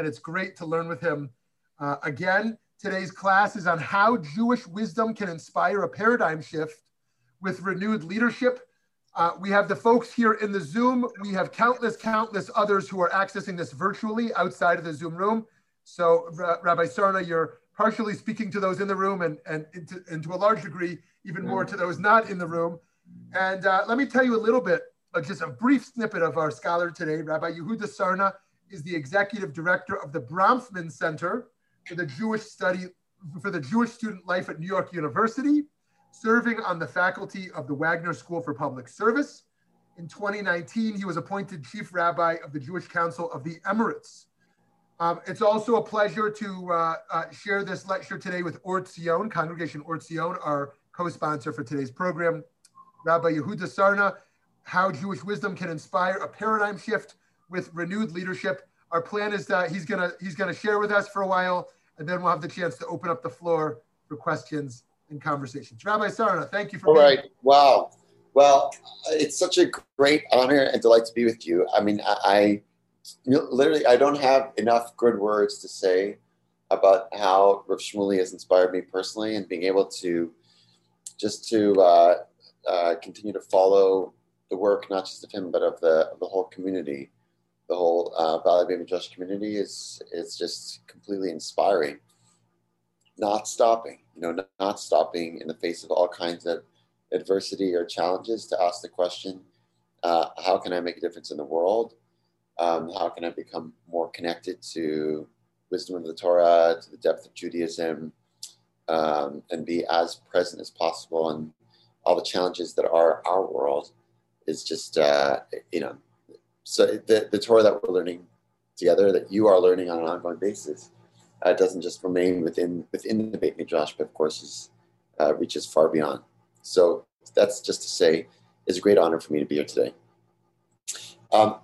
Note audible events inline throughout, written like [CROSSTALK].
and it's great to learn with him uh, again. Today's class is on how Jewish wisdom can inspire a paradigm shift with renewed leadership. Uh, we have the folks here in the Zoom. We have countless, countless others who are accessing this virtually outside of the Zoom room. So, Rabbi Sarna, you're partially speaking to those in the room and, and, into, and to a large degree, even more to those not in the room. And uh, let me tell you a little bit, uh, just a brief snippet of our scholar today. Rabbi Yehuda Sarna is the executive director of the Bronfman Center for the Jewish Study for the Jewish Student Life at New York University, serving on the faculty of the Wagner School for Public Service. In 2019, he was appointed chief rabbi of the Jewish Council of the Emirates. Um, it's also a pleasure to uh, uh, share this lecture today with Or Zion, Congregation Or Zion, our co-sponsor for today's program. Rabbi Yehuda Sarna, How Jewish Wisdom Can Inspire a Paradigm Shift with Renewed Leadership. Our plan is that he's gonna he's gonna share with us for a while, and then we'll have the chance to open up the floor for questions and conversations. Rabbi Sarna, thank you for. All right. Wow. Well, it's such a great honor and delight to be with you. I mean, I, I literally I don't have enough good words to say about how Rav Shmuley has inspired me personally, and being able to just to uh, uh, continue to follow the work, not just of him, but of the of the whole community, the whole uh, Valley Beit Midrash community is is just completely inspiring. Not stopping, you know, not, not stopping in the face of all kinds of adversity or challenges to ask the question, uh, how can I make a difference in the world? Um, how can I become more connected to wisdom of the Torah, to the depth of Judaism, um, and be as present as possible and all the challenges that are our world is just uh, you know so the, the torah that we're learning together that you are learning on an ongoing basis uh, doesn't just remain within within the Beit Midrash, but of course is, uh, reaches far beyond. So that's just to say, it's a great honor for me to be here today. Um,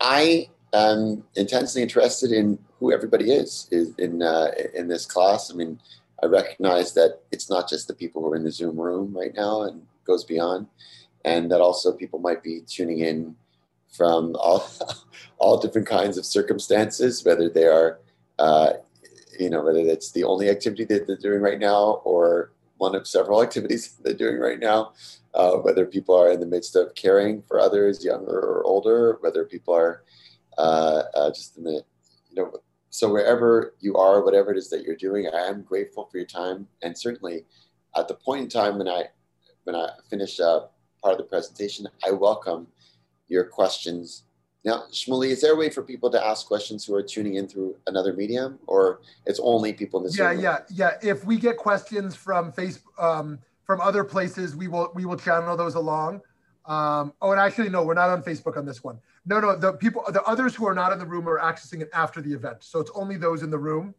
I am intensely interested in who everybody is, is in uh, in this class. I mean, I recognize that it's not just the people who are in the Zoom room right now and goes beyond, and that also people might be tuning in from all, [LAUGHS] all different kinds of circumstances, whether they are, uh, you know, whether it's the only activity that they're doing right now or one of several [LAUGHS] activities they're doing right now, uh, whether people are in the midst of caring for others, younger or older, whether people are uh, uh just in the, you know, so wherever you are, whatever it is that you're doing, I am grateful for your time. And certainly at the point in time when I when I finish uh, part of the presentation, I welcome your questions. Now, Shmuley, is there a way for people to ask questions who are tuning in through another medium, or it's only people in this? Yeah, yeah, yeah. If we get questions from Facebook, um, from other places, we will we will channel those along. Um, oh, and actually, no, we're not on Facebook on this one. No, no, the people, the others who are not in the room are accessing it after the event. So it's only those in the room.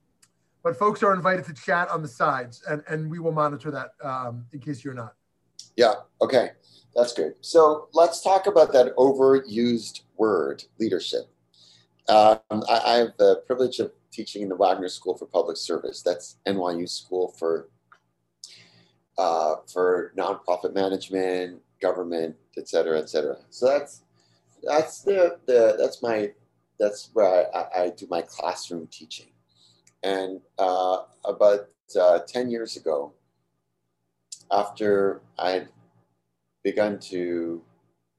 But folks are invited to chat on the sides, and, and we will monitor that um, in case you're not. Yeah, okay, that's good. So let's talk about that overused word, leadership. Um, I, I have the privilege of teaching in the Wagner School for Public Service. That's NYU School for uh, for nonprofit management, government, et cetera, et cetera. So that's that's the, the that's my that's where I, I do my classroom teaching. And uh, about uh, ten years ago, after I'd begun to,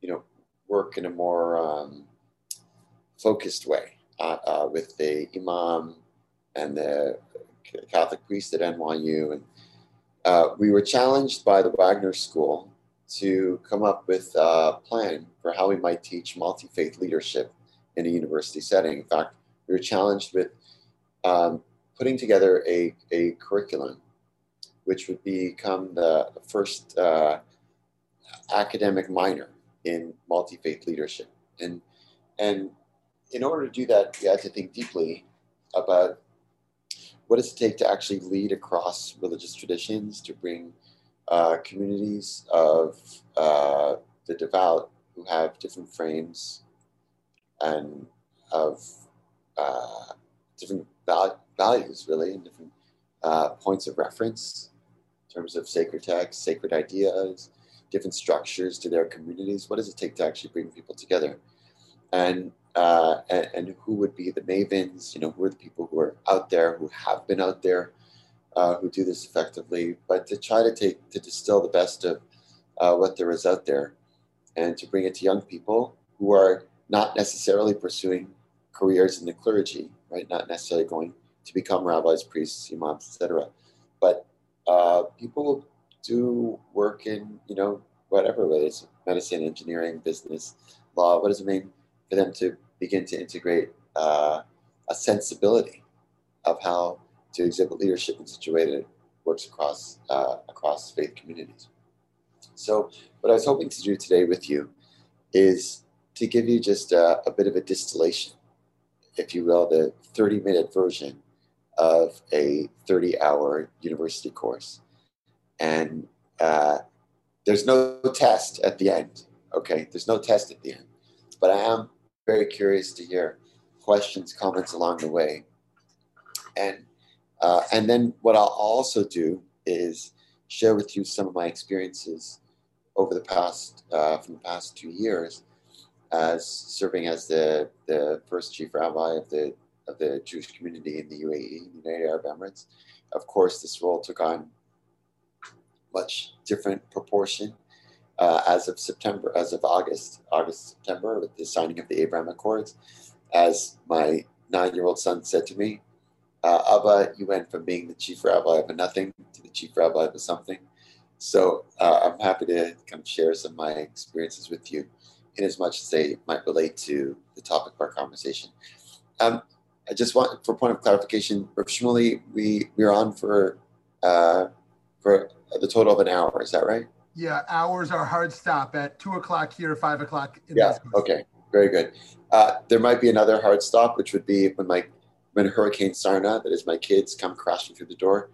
you know, work in a more um, focused way uh, uh, with the imam and the Catholic priest at NYU, and uh, we were challenged by the Wagner School to come up with a plan for how we might teach multi faith leadership in a university setting. In fact, we were challenged with um, putting together a, a curriculum which would become the first uh, academic minor in multi faith leadership. And, and in order to do that, you had to think deeply about what does it take to actually lead across religious traditions to bring uh, communities of uh, the devout who have different frames and of uh, different val- values, really, and different uh, points of reference in terms of sacred texts, sacred ideas, different structures to their communities. What does it take to actually bring people together? And uh, and, and, who would be the mavens, you know, who are the people who are out there, who have been out there, uh, who do this effectively, but to try to take, to distill the best of uh, what there is out there and to bring it to young people who are not necessarily pursuing careers in the clergy, right? Not necessarily going to become rabbis, priests, imams, etc. But uh, people do work in, you know, whatever, whether it's medicine, engineering, business, law, what does it mean for them to begin to integrate uh, a sensibility of how to exhibit leadership in such a way that it works across, uh, across faith communities. So, what I was hoping to do today with you is to give you just a, a bit of a distillation, if you will, the 30 minute version of a 30 hour university course. And uh, there's no test at the end. Okay, there's no test at the end. But I am very curious to hear questions, comments along the way. And uh, and then what I'll also do is share with you some of my experiences over the past uh, from the past two years as serving as the the first chief rabbi of the of the Jewish community in the UAE, the United Arab Emirates. Of course, this role took on much different proportion uh, as of September, as of August, August, September, with the signing of the Abraham Accords. As my nine-year-old son said to me, uh, Abba, you went from being the chief rabbi of a nothing to the chief rabbi of a something. So uh, I'm happy to of share some of my experiences with you, in as much as they might relate to the topic of our conversation. Um, I just want, for point of clarification, Rav Shmuley, we we're on for uh, for the total of an hour. Is that right? Yeah, hours are hard stop at two o'clock here, five o'clock. yeah. Okay. Very good. Uh, there might be another hard stop, which would be when my when Hurricane Sarna, that is my kids, come crashing through the door.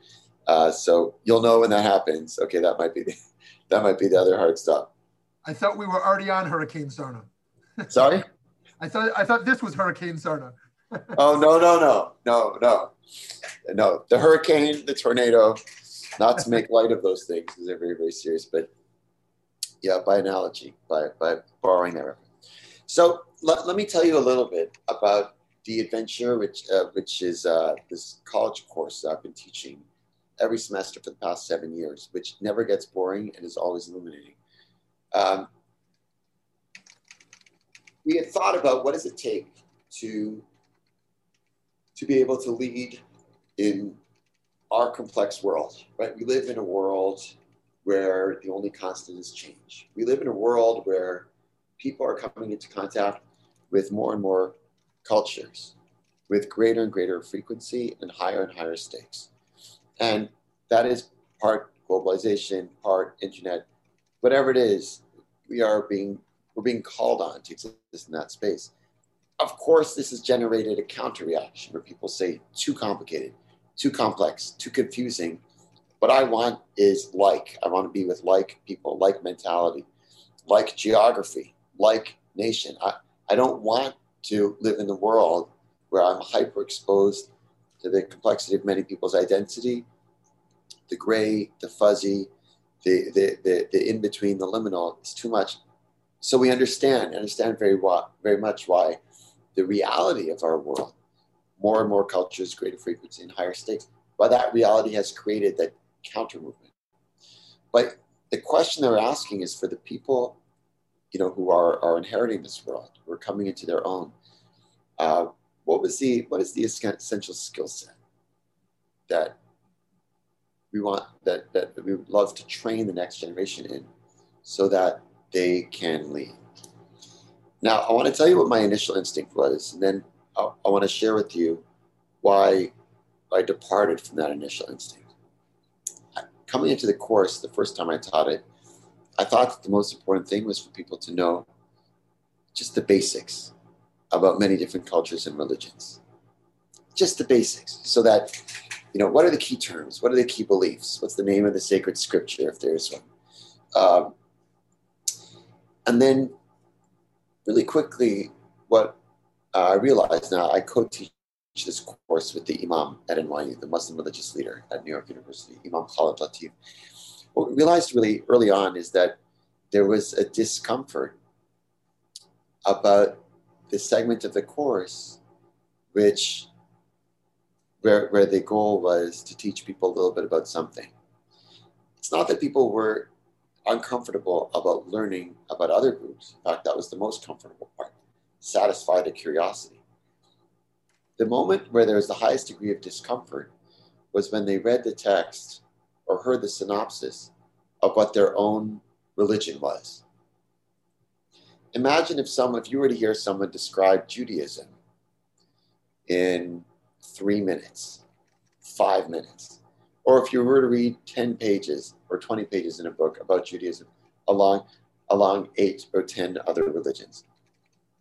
Uh, so you'll know when that happens. Okay, that might be the, [LAUGHS] that might be the other hard stop. I thought we were already on Hurricane Sarna. [LAUGHS] Sorry. I thought I thought this was Hurricane Sarna. [LAUGHS] oh no no no no no no the hurricane the tornado not to make light of those things because they're very very serious but yeah by analogy by by borrowing that so let, let me tell you a little bit about the adventure which uh, which is uh, this college course that i've been teaching every semester for the past seven years, which never gets boring and is always illuminating. Um, we had thought about what does it take to, to be able to lead in our complex world, right? We live in a world where the only constant is change. We live in a world where people are coming into contact with more and more cultures with greater and greater frequency and higher and higher stakes. And that is part globalization, part internet, whatever it is, we are being we're being called on to exist in that space. Of course, this has generated a counter reaction where people say too complicated, too complex, too confusing. What I want is like. I want to be with like people, like mentality, like geography, like nation. I, I don't want to live in the world where I'm hyper exposed to the complexity of many people's identity, the gray, the fuzzy, the, the, the, the in between, the liminal. It's too much. So we understand, understand very, very much why the reality of our world, more and more cultures, greater frequency, and higher stakes, why that reality has created that counter movement. But the question they're asking is for the people, you know, who are, are inheriting this world, who are coming into their own. Uh, what was the what is the essential skill set that we want that, that we would love to train the next generation in so that they can lead. Now, I want to tell you what my initial instinct was, and then I, I want to share with you why I departed from that initial instinct. Coming into the course, the first time I taught it, I thought that the most important thing was for people to know just the basics about many different cultures and religions. Just the basics, so that you know, what are the key terms? What are the key beliefs? What's the name of the sacred scripture, if there's one? Um, and then, really quickly, what uh, I realized now, I co-teach this course with the Imam at NYU, the Muslim religious leader at New York University, Imam Khalid Latif. What we realized really early on is that there was a discomfort about the segment of the course which where, where the goal was to teach people a little bit about something. It's not that people were uncomfortable about learning about other groups. In fact, that was the most comfortable part, satisfy the curiosity. The moment where there was the highest degree of discomfort was when they read the text or heard the synopsis of what their own religion was. Imagine if someone, if you were to hear someone describe Judaism in three minutes, five minutes, or if you were to read 10 pages or 20 pages in a book about Judaism along, along eight or 10 other religions,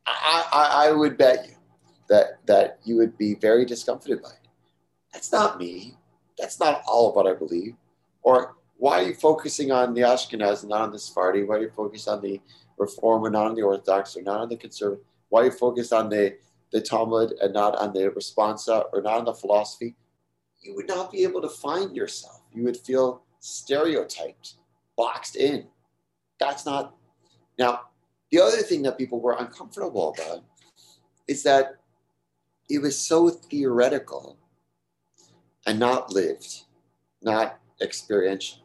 I, I, would bet you that, that you would be very discomfited by it. That's not me. That's not all of what I believe. Or why are you focusing on the Ashkenaz and not on the Sephardi? Why are you focused on the Reform and not on the Orthodox or not on the Conservative? Why are you focused on the, the Talmud and not on the Responsa or not on the philosophy? You would not be able to find yourself. You would feel stereotyped, boxed in. That's not. Now, the other thing that people were uncomfortable about is that it was so theoretical and not lived, not experiential.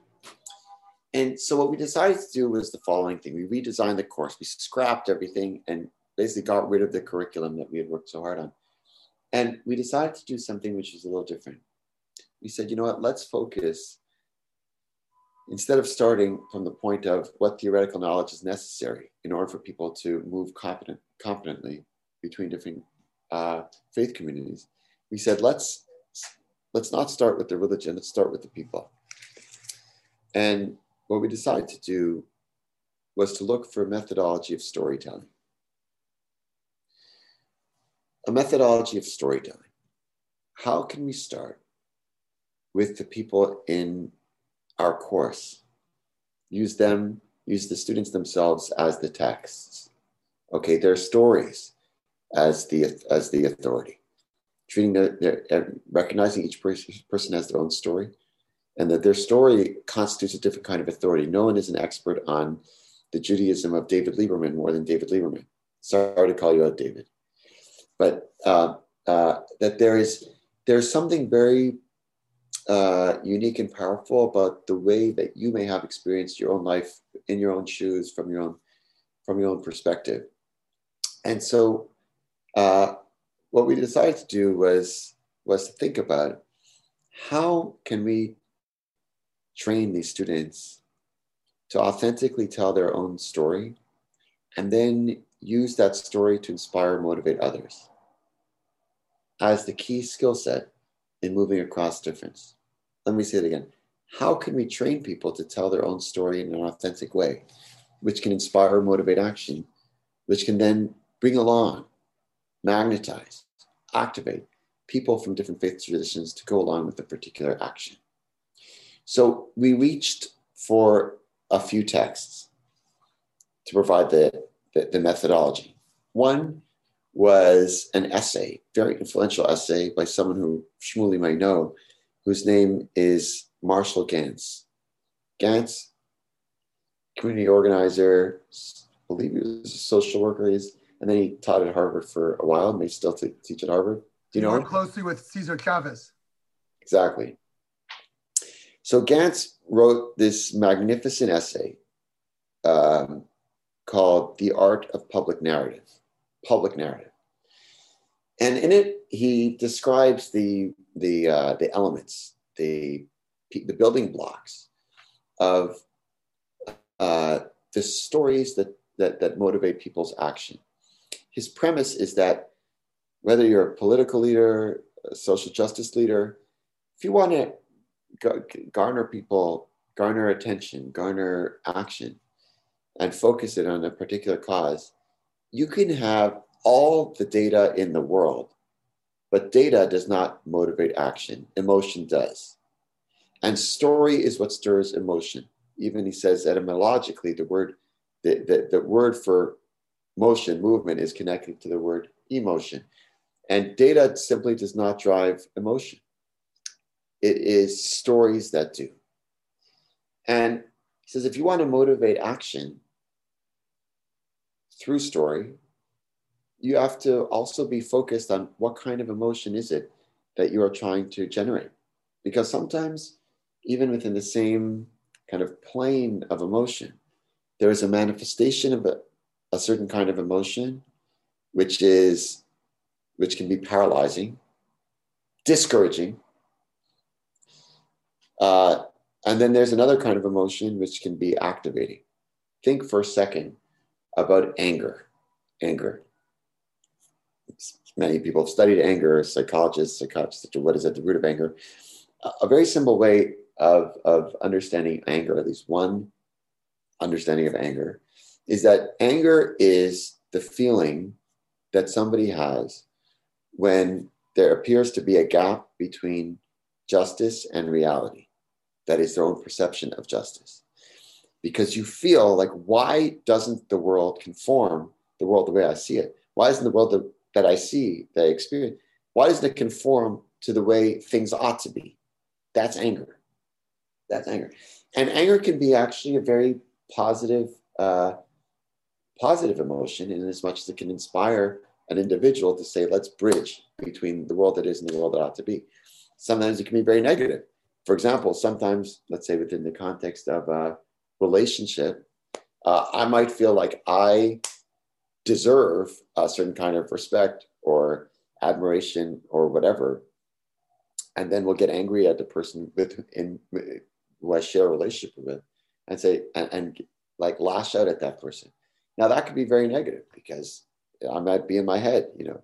And so what we decided to do was the following thing. We redesigned the course. We scrapped everything and basically got rid of the curriculum that we had worked so hard on. And we decided to do something which is a little different. We said, you know what, let's focus instead of starting from the point of what theoretical knowledge is necessary in order for people to move competent, confidently between different uh, faith communities, we said let's let's not start with the religion. Let's start with the people. And what we decided to do was to look for a methodology of storytelling. A methodology of storytelling. How can we start with the people in our course? Use them, use the students themselves as the texts. Okay, their stories as the as the authority. Treating their, their recognizing each person, has their own story and that their story constitutes a different kind of authority. No one is an expert on the Judaism of David Lieberman more than David Lieberman. Sorry to call you out, David, but uh, uh, that there is there's something very uh, unique and powerful about the way that you may have experienced your own life in your own shoes from your own from your own perspective. And so, uh, what we decided to do was was to think about how can we train these students to authentically tell their own story and then use that story to inspire and motivate others as the key skill set in moving across difference. Let me say it again. How can we train people to tell their own story in an authentic way, which can inspire or motivate action, which can then bring along, magnetize, activate people from different faith traditions to go along with a particular action? So we reached for a few texts to provide the, the, the methodology. One was an essay, very influential essay by someone who Shmuley might know, whose name is Marshall Ganz. Ganz, community organizer, I believe he was a social worker, he's, and then he taught at Harvard for a while, may still t- teach at Harvard. Do you know him? closely with Cesar Chavez. Exactly. So Ganz wrote this magnificent essay um, called The Art of Public Narrative, Public Narrative. And in it, he describes the, the, uh, the elements, the, the building blocks of uh, the stories that, that, that motivate people's action. His premise is that whether you're a political leader, a social justice leader, if you want to garner people, garner attention, garner action, and focus it on a particular cause, you can have all the data in the world, but data does not motivate action. Emotion does. And story is what stirs emotion. Even he says etymologically, the word, the, the, the word for motion, movement, is connected to the word emotion. And data simply does not drive emotion. It is stories that do. And he says if you want to motivate action through story, you have to also be focused on what kind of emotion is it that you are trying to generate. Because sometimes, even within the same kind of plane of emotion, there is a manifestation of a, a certain kind of emotion, which is which can be paralyzing, discouraging. Uh, and then there's another kind of emotion which can be activating. Think for a second about anger. Anger many people have studied anger, psychologists, psychologists, what is at the root of anger. A very simple way of, of understanding anger, at least one understanding of anger, is that anger is the feeling that somebody has when there appears to be a gap between justice and reality. That is their own perception of justice. Because you feel like, why doesn't the world conform the world the way I see it? Why isn't the world the that I see, that I experience, why doesn't it conform to the way things ought to be? That's anger. That's anger. And anger can be actually a very positive, uh, positive emotion in as much as it can inspire an individual to say, let's bridge between the world that is and the world that ought to be. Sometimes it can be very negative. For example, sometimes, let's say within the context of a relationship, uh, I might feel like I deserve a certain kind of respect or admiration or whatever and then we'll get angry at the person with in who I share a relationship with and say and, and, like lash out at that person. Now that could be very negative because I might be in my head, you know,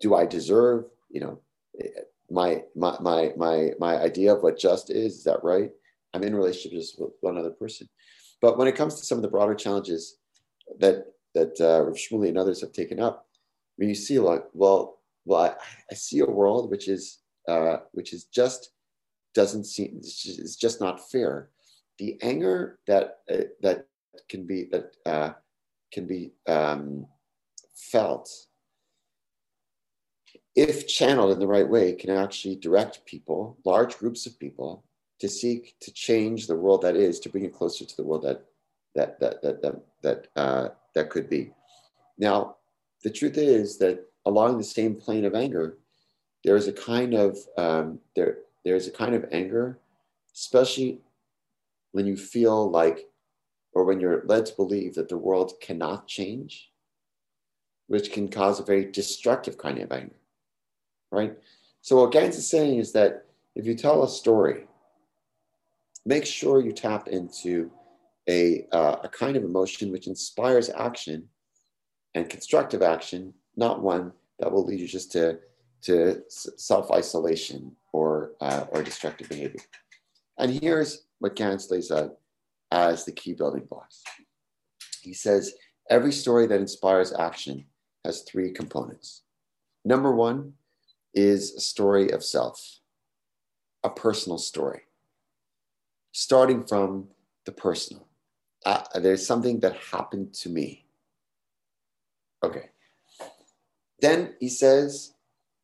do I deserve, you know, my my my my my idea of what just is, is that right? I'm in relationships with one other person. But when it comes to some of the broader challenges that that uh, Rav Shmuley and others have taken up, when you see like, well, well, I, I see a world which is uh, which is just doesn't seem is just not fair. The anger that uh, that can be that uh, can be um, felt if channeled in the right way can actually direct people large groups of people to seek to change the world that is to bring it closer to the world that that that that that, that uh, that could be. Now, the truth is that along the same plane of anger, there is a kind of um, there there is a kind of anger, especially when you feel like, or when you're led to believe that the world cannot change, which can cause a very destructive kind of anger, right? So what Ganz is saying is that if you tell a story, make sure you tap into a, uh, a kind of emotion which inspires action and constructive action, not one that will lead you just to, to self isolation or, uh, or destructive behavior. And here's what Ganz lays out as the key building blocks. He says every story that inspires action has three components. Number one is a story of self, a personal story, starting from the personal uh, there's something that happened to me. Okay. Then he says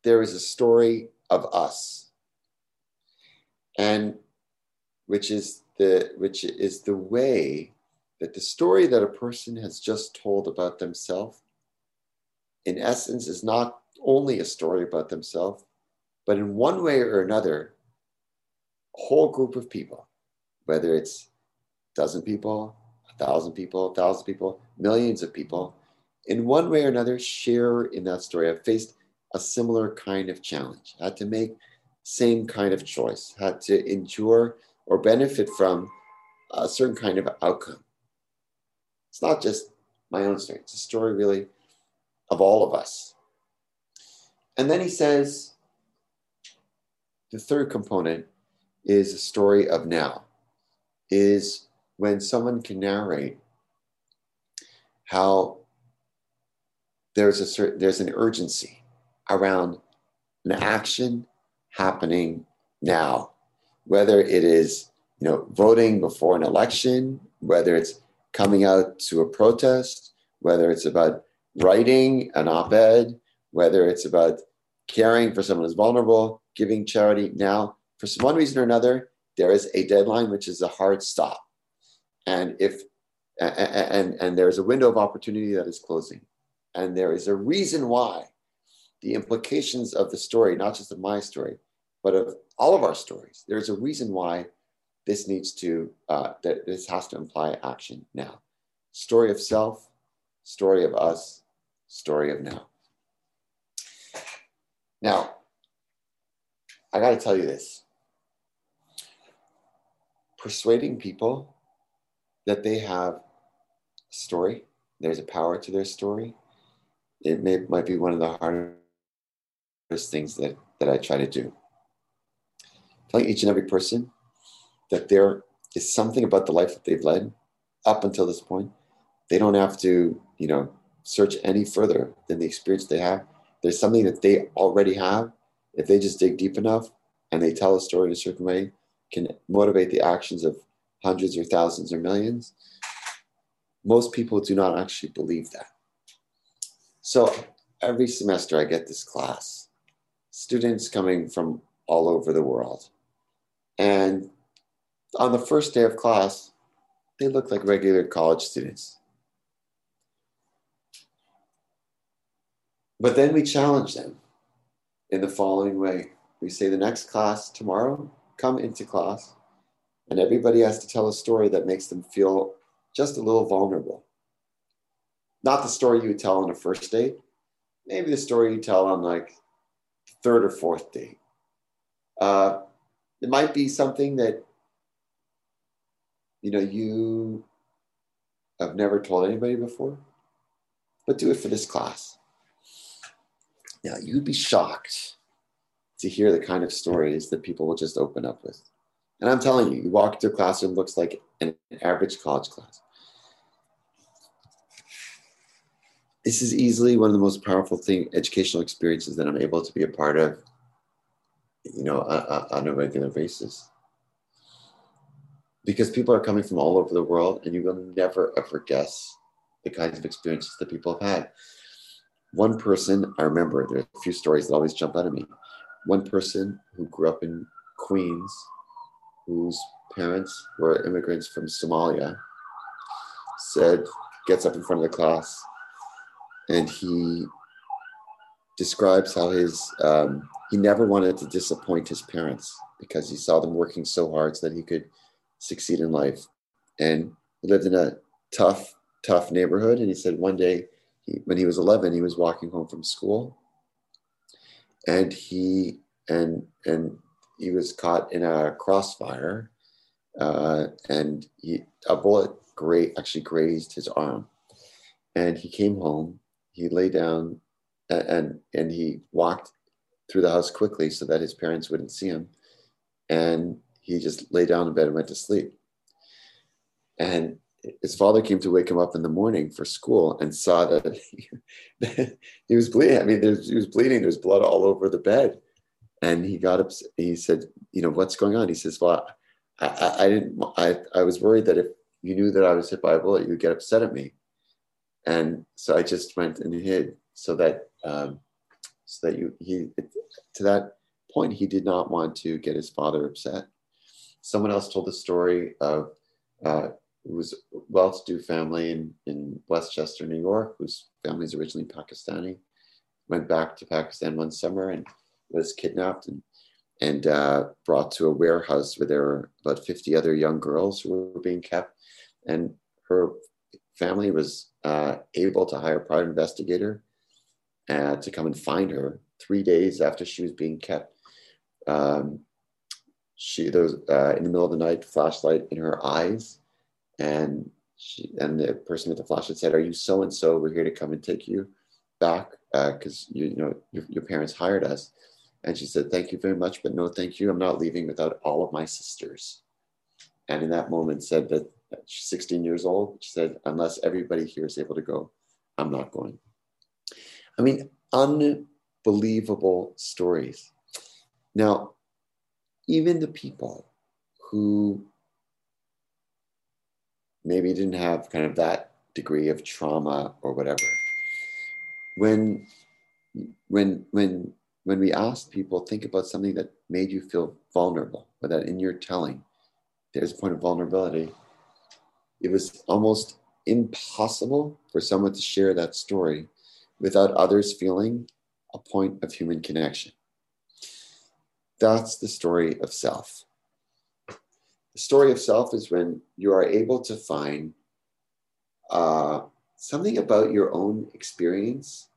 there is a story of us, and which is the which is the way that the story that a person has just told about themselves, in essence, is not only a story about themselves, but in one way or another, a whole group of people, whether it's a dozen people, a thousand people, a thousand people, millions of people, in one way or another, share in that story. I've faced a similar kind of challenge, had to make same kind of choice, had to endure or benefit from a certain kind of outcome. It's not just my own story, it's a story really of all of us. And then he says the third component is a story of now, is when someone can narrate how there's a certain there's an urgency around an action happening now. Whether it is you know voting before an election whether it's coming out to a protest whether it's about writing an op-ed whether it's about caring for someone who's vulnerable giving charity. Now for one reason or another there is a deadline which is a hard stop and if and and there's a window of opportunity that is closing And there is a reason why the implications of the story, not just of my story, but of all of our stories, there's a reason why this needs to, uh, that this has to imply action now. Story of self, story of us, story of now. Now, I got to tell you this persuading people that they have a story, there's a power to their story, it may, might be one of the hardest things that, that I try to do. Telling each and every person that there is something about the life that they've led up until this point. They don't have to, you know, search any further than the experience they have. There's something that they already have. If they just dig deep enough and they tell a story in a certain way, can motivate the actions of hundreds or thousands or millions. Most people do not actually believe that. So every semester I get this class, students coming from all over the world. And on the first day of class, they look like regular college students. But then we challenge them in the following way. We say the next class tomorrow, come into class, and everybody has to tell a story that makes them feel just a little vulnerable. Not the story you would tell on a first date, maybe the story you tell on like third or fourth date. Uh, it might be something that you know you have never told anybody before, but do it for this class. Now you'd be shocked to hear the kind of stories that people will just open up with. And I'm telling you, you walk into a classroom, looks like an average college class. This is easily one of the most powerful thing, educational experiences that I'm able to be a part of, you know, uh, uh, on a regular basis. Because people are coming from all over the world, and you will never ever guess the kinds of experiences that people have had. One person, I remember, there are a few stories that always jump out of me one person who grew up in Queens, whose parents were immigrants from Somalia, said, gets up in front of the class and he describes how his, um, he never wanted to disappoint his parents because he saw them working so hard so that he could succeed in life. And he lived in a tough, tough neighborhood. And he said one day, he, when he was 11, he was walking home from school and he and and he was caught in a crossfire, uh, and he, a bullet gra- actually grazed his arm, and he came home. He lay down, and, and and he walked through the house quickly so that his parents wouldn't see him, and he just lay down in bed and went to sleep. And his father came to wake him up in the morning for school and saw that he, [LAUGHS] he was bleeding. I mean, there's he was bleeding. There's blood all over the bed. And he got up, he said, you know, what's going on? He says, well, I, I, I didn't, I, I was worried that if you knew that I was hit by a bullet, you'd get upset at me. And so I just went and hid so that, um, so that you, he, to that point, he did not want to get his father upset. Someone else told the story of, uh, it was a well-to-do family in, in Westchester, New York, whose family is originally Pakistani. Went back to Pakistan one summer and was kidnapped and and uh, brought to a warehouse where there were about 50 other young girls who were being kept. And her family was uh, able to hire a private investigator uh, to come and find her three days after she was being kept. Um, she there was uh, in the middle of the night, flashlight in her eyes, and she and the person with the flashlight said, "Are you so and so? We're here to come and take you back because uh, you, you know your, your parents hired us." And she said, "Thank you very much, but no, thank you. I'm not leaving without all of my sisters." And in that moment, said that she's 16 years old. She said, "Unless everybody here is able to go, I'm not going." I mean, unbelievable stories. Now, even the people who maybe didn't have kind of that degree of trauma or whatever. When when when when we asked people think about something that made you feel vulnerable, or that in your telling there's a point of vulnerability, it was almost impossible for someone to share that story without others feeling a point of human connection. That's the story of self. The story of self is when you are able to find uh, something about your own experience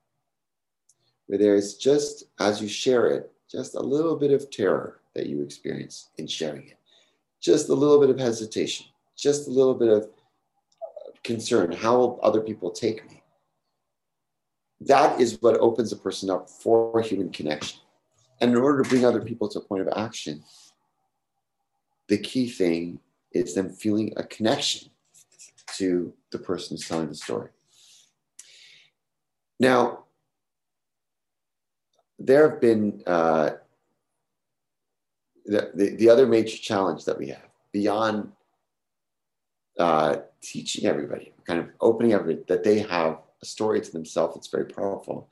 where there's just, as you share it, just a little bit of terror that you experience in sharing it, just a little bit of hesitation, just a little bit of concern. How will other people take me? That is what opens a person up for human connection. And in order to bring other people to a point of action, the key thing is them feeling a connection to the person who's telling the story. Now, there have been uh, the, the, the, other major challenge that we have beyond uh, teaching everybody, kind of opening everybody that they have a story to themselves. It's very powerful.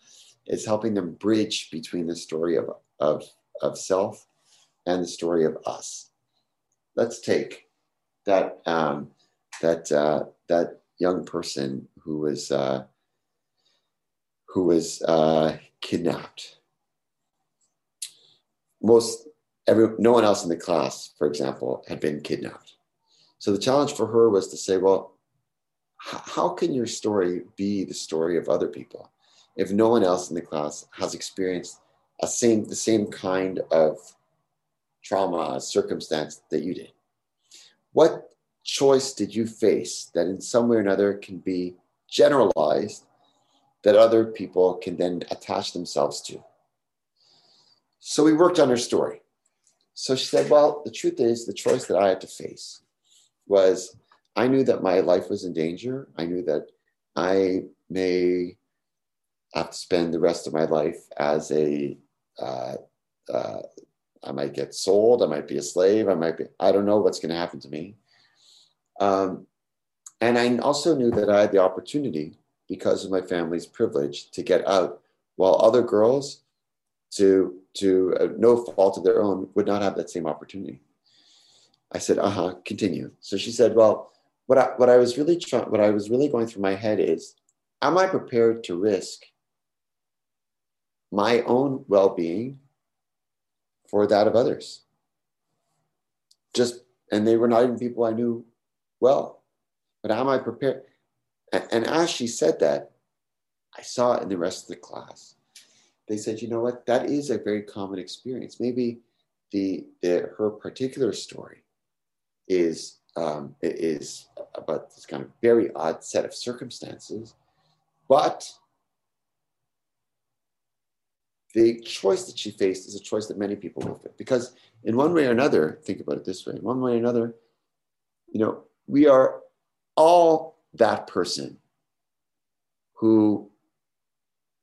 Is helping them bridge between the story of, of, of self and the story of us. Let's take that um, that uh, that young person who was uh, who was uh, kidnapped. Most every no one else in the class, for example, had been kidnapped. So the challenge for her was to say, well, how can your story be the story of other people if no one else in the class has experienced a same the same kind of trauma circumstance that you did? What choice did you face that in some way or another can be generalized that other people can then attach themselves to? So we worked on her story. So she said well the truth is the choice that i had to face was I knew that my life was in danger. I knew that I may have to spend the rest of my life as a, uh, uh, I might get sold, I might be a slave, I might be, I don't know what's going to happen to me. Um, and I also knew that I had the opportunity, because of my family's privilege, to get out, while other girls, to to uh, no fault of their own, would not have that same opportunity. I said, "Uh huh." Continue. So she said, "Well, what I, what I was really trying, what I was really going through my head is, am I prepared to risk my own well-being for that of others? Just, and they were not even people I knew well, but how am I prepared? And, as she said that, I saw it in the rest of the class. They said, you know what, that is a very common experience. Maybe the, the her particular story is um, is about this kind of very odd set of circumstances. But the choice that she faced is a choice that many people will face. Because in one way or another, think about it this way, in one way or another, you know, we are all that person who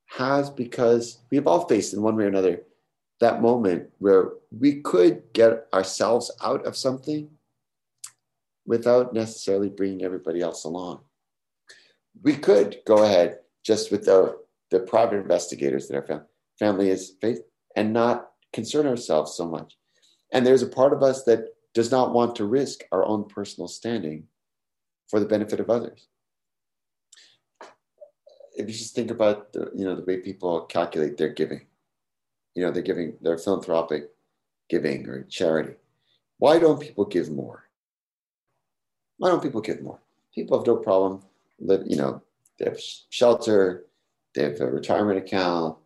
has, because we have all faced in one way or another that moment where we could get ourselves out of something without necessarily bringing everybody else along. We could go ahead just with the, private investigators that our fam- family is faith and not concern ourselves so much. And there's a part of us that does not want to risk our own personal standing for the benefit of others. If you just think about the, you know, the way people calculate their giving, you know, they're giving their philanthropic giving or charity. Why don't people give more? Why don't people give more? People have no problem. Live, you know, they have shelter, they have a retirement account.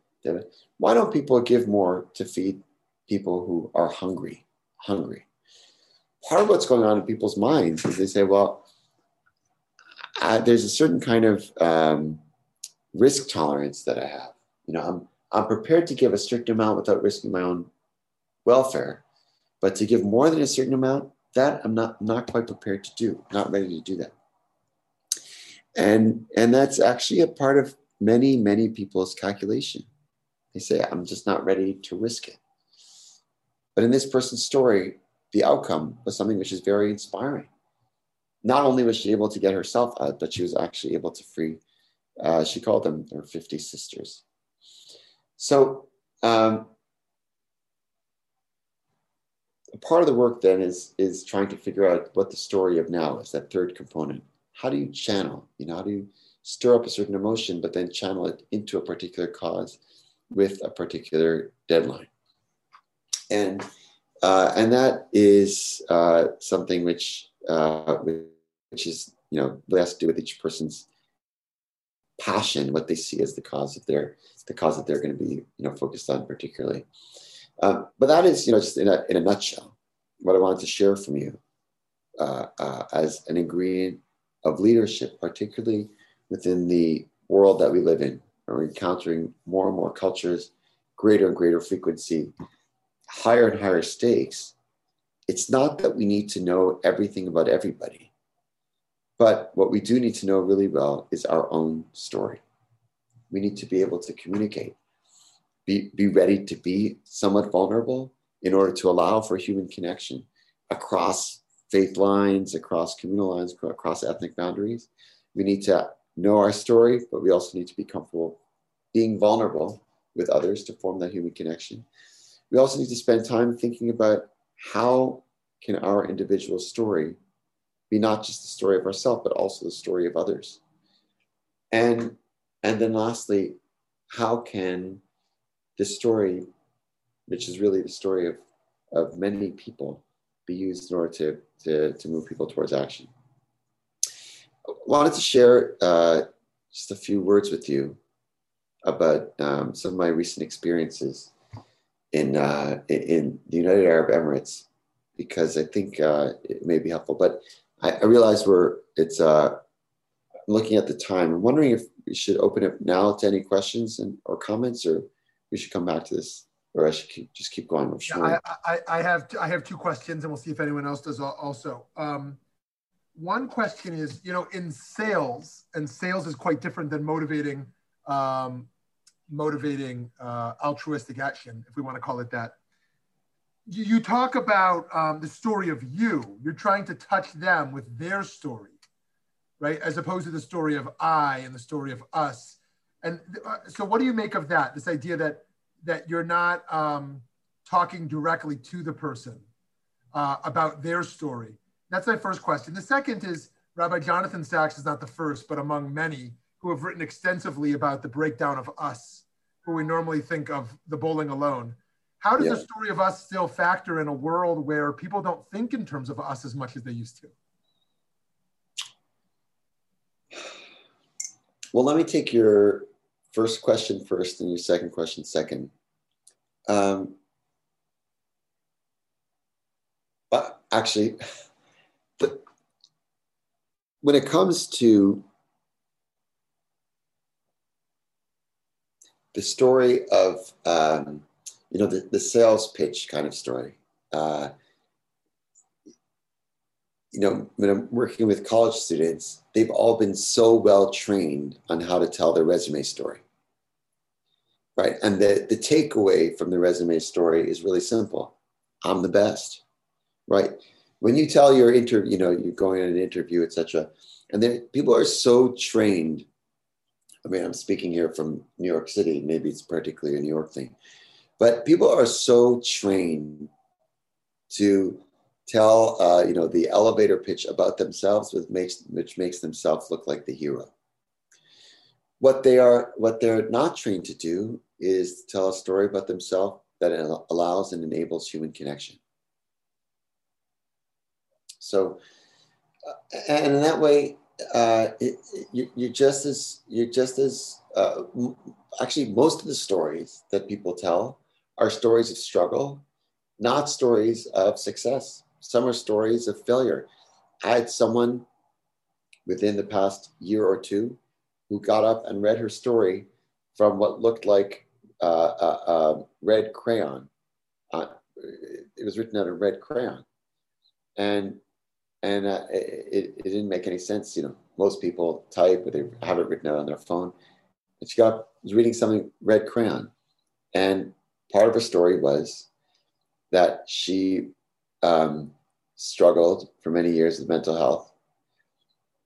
Why don't people give more to feed people who are hungry? Hungry. Part of what's going on in people's minds is they say, well, I, there's a certain kind of um, risk tolerance that I have. You know, I'm I'm prepared to give a certain amount without risking my own welfare, but to give more than a certain amount, that I'm not not quite prepared to do, not ready to do that. And and that's actually a part of many many people's calculation. They say I'm just not ready to risk it. But in this person's story, the outcome was something which is very inspiring. Not only was she able to get herself out, but she was actually able to free. Uh, she called them her 50 sisters. So um, part of the work then is is trying to figure out what the story of now is that third component how do you channel you know how do you stir up a certain emotion, but then channel it into a particular cause with a particular deadline. And uh, and that is uh, something which uh, which is you know has to do with each person's passion, what they see as the cause of their the cause that they're going to be you know focused on particularly. Um, but that is you know just in a in a nutshell what I wanted to share from you uh, uh, as an ingredient of leadership, particularly within the world that we live in. We're encountering more and more cultures, greater and greater frequency, higher and higher stakes. It's not that we need to know everything about everybody, but what we do need to know really well is our own story. We need to be able to communicate, be, be ready to be somewhat vulnerable in order to allow for human connection across faith lines, across communal lines, across ethnic boundaries. We need to know our story, but we also need to be comfortable being vulnerable with others to form that human connection. We also need to spend time thinking about how can our individual story be not just the story of ourselves, but also the story of others. And, and then lastly, how can this story, which is really the story of, of many people, be used in order to, to, to move people towards action? Wanted to share uh, just a few words with you about um, some of my recent experiences in, uh, in the United Arab Emirates because I think uh, it may be helpful. But I, I realize we're it's uh, looking at the time. I'm wondering if we should open it now to any questions and or comments, or we should come back to this, or I should keep, just keep going. Yeah, I, I, I, have I have two questions, and we'll see if anyone else does also. Um, one question is, you know, in sales, and sales is quite different than motivating, um, motivating uh, altruistic action, if we want to call it that you talk about um, the story of you. You're trying to touch them with their story, right? As opposed to the story of I and the story of us. And uh, so, what do you make of that? This idea that that you're not um, talking directly to the person uh, about their story. That's my first question. The second is Rabbi Jonathan Sacks is not the first, but among many who have written extensively about the breakdown of us, who we normally think of the bowling alone how does yeah. the story of us still factor in a world where people don't think in terms of us as much as they used to? Well, let me take your first question first and your second question second. Um, but actually, [LAUGHS] when it comes to the story of um, you know, the, the sales pitch kind of story. Uh, you know, when I'm working with college students, they've all been so well trained on how to tell their resume story. Right. And the, the takeaway from the resume story is really simple. I'm the best. Right. When you tell your interview, you know, you're going on an interview, etc. And then people are so trained. I mean, I'm speaking here from New York City. Maybe it's particularly a New York thing but people are so trained to tell, uh, you know, the elevator pitch about themselves, which makes which makes themselves look like the hero. What they are, what they're not trained to do, is tell a story about themselves that allows and enables human connection. So, uh, and in that way, uh, it, you, you're just as you're just as uh, actually most of the stories that people tell are stories of struggle, not stories of success. Some are stories of failure. I had someone within the past year or two who got up and read her story from what looked like uh, red crayon. Uh, it was written on a red crayon, and and uh, it, it didn't make any sense. You know, most people type, but they have it written out on their phone. And she got was reading something red crayon, and part of her story was that she um, struggled for many years with mental health.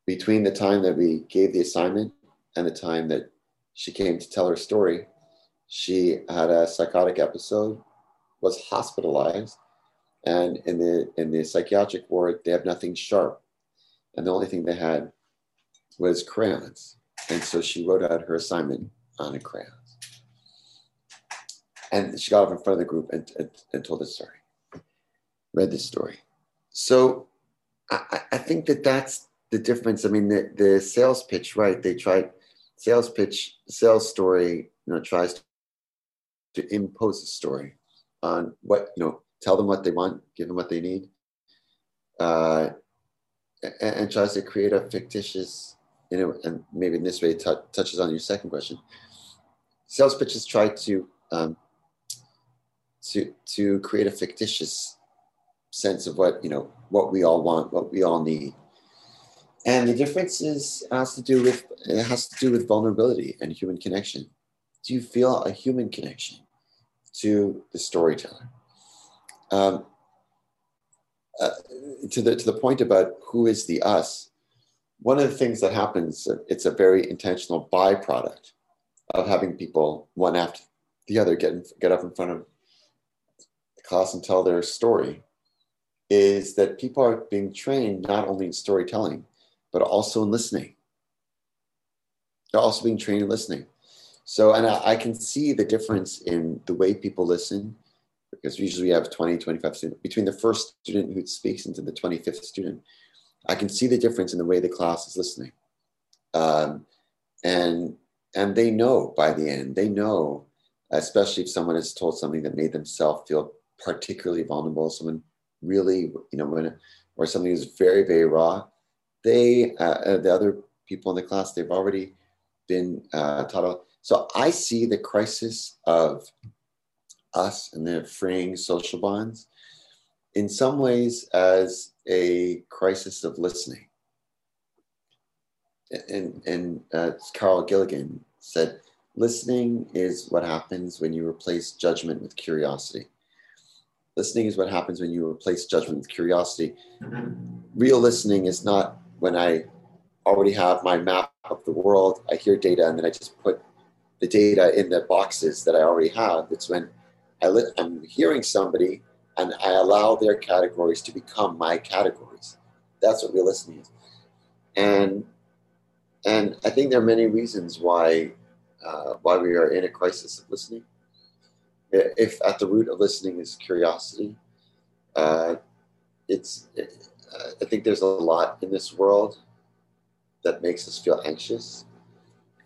Between the time that we gave the assignment and the time that she came to tell her story, she had a psychotic episode, was hospitalized, and in the in the psychiatric ward they have nothing sharp, and the only thing they had was crayons. And so she wrote out her assignment on a crayon. And she got up in front of the group and, and, and told the story, read the story. So I, I think that that's the difference. I mean, the, the sales pitch, right? They tried sales pitch, sales story, you know, tries to, to impose a story on what, you know, tell them what they want, give them what they need, uh, and, and, tries to create a fictitious, you know, and maybe in this way t- touches on your second question. Sales pitches try to um, to to create a fictitious sense of what you know what we all want, what we all need. And the difference is has to do with it has to do with vulnerability and human connection. Do you feel a human connection to the storyteller? Um, uh, to the to the point about who is the us. One of the things that happens, it's a very intentional byproduct of having people one after the other get in, get up in front of the class and tell their story is that people are being trained not only in storytelling, but also in listening. They're also being trained in listening. So, and I, I, can see the difference in the way people listen, because usually we have 20, 25 students, between the first student who speaks into the 25th student, I can see the difference in the way the class is listening. Um, and, and they know by the end, they know, especially if someone has told something that made themselves feel particularly vulnerable, someone really, you know, when or something is very, very raw, they, uh, uh, the other people in the class, they've already been uh, taught. So I see the crisis of us and the fraying social bonds in some ways as a crisis of listening. And, and uh, Carol Gilligan said, listening is what happens when you replace judgment with curiosity. Listening is what happens when you replace judgment with curiosity. Real listening is not when I already have my map of the world, I hear data, and then I just put the data in the boxes that I already have. It's when I li- I'm hearing somebody and I allow their categories to become my categories. That's what real listening is. And and I think there are many reasons why uh, why we are in a crisis of listening if at the root of listening is curiosity, uh, it's, it, uh, I think there's a lot in this world that makes us feel anxious,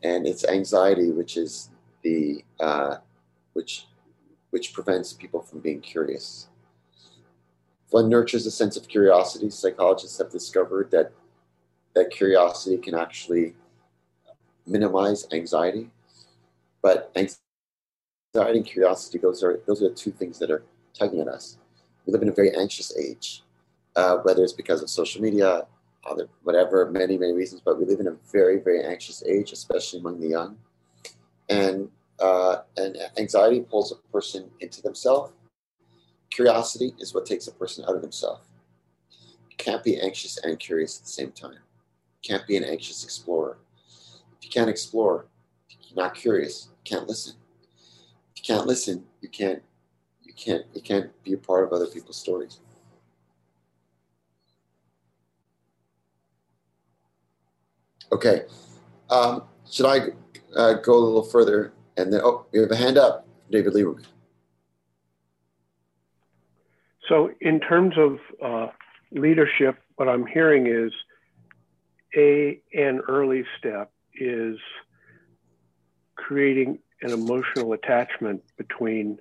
and it's anxiety which is the uh, which which prevents people from being curious. One nurtures a sense of curiosity. Psychologists have discovered that that curiosity can actually minimize anxiety, but anxiety and curiosity, those are those are the two things that are tugging at us. We live in a very anxious age, uh, whether it's because of social media, other whatever, many many reasons. But we live in a very very anxious age, especially among the young, and uh, and anxiety pulls a person into themselves. Curiosity is what takes a person out of themselves. Can't be anxious and curious at the same time. Can't be an anxious explorer. If you can't explore, you're not curious. You can't listen You can't listen, you can't you can't you can't be a part of other people's stories. Okay, um, should I uh, go a little further? And then, oh, we have a hand up, David Lieberman. So, in terms of uh, leadership, what I'm hearing is a an early step is creating an emotional attachment between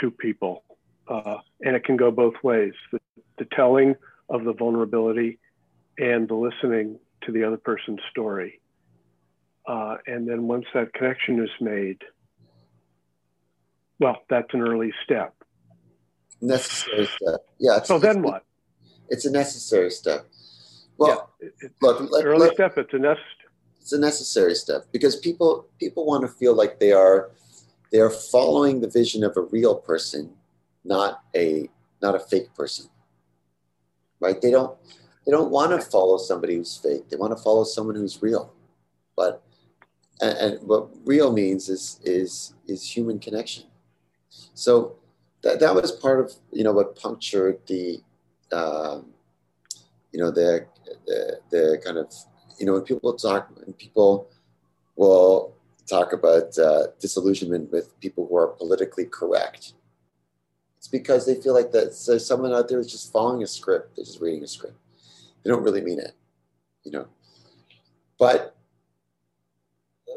two people. Uh, and it can go both ways the, the telling of the vulnerability and the listening to the other person's story. Uh, and then once that connection is made, well, that's an early step. Necessary step. Yeah. So then what? It's a necessary step. Well, yeah, it, look, let, early let, step. It's a necessary it's a necessary step because people people want to feel like they are they are following the vision of a real person, not a not a fake person. Right? They don't they don't want to follow somebody who's fake. They want to follow someone who's real. But and, and what real means is is is human connection. So that that was part of you know what punctured the um, you know the, the the kind of you know, when people talk, when people will talk about uh, disillusionment with people who are politically correct, it's because they feel like that so someone out there is just following a script, they're just reading a script. They don't really mean it, you know. But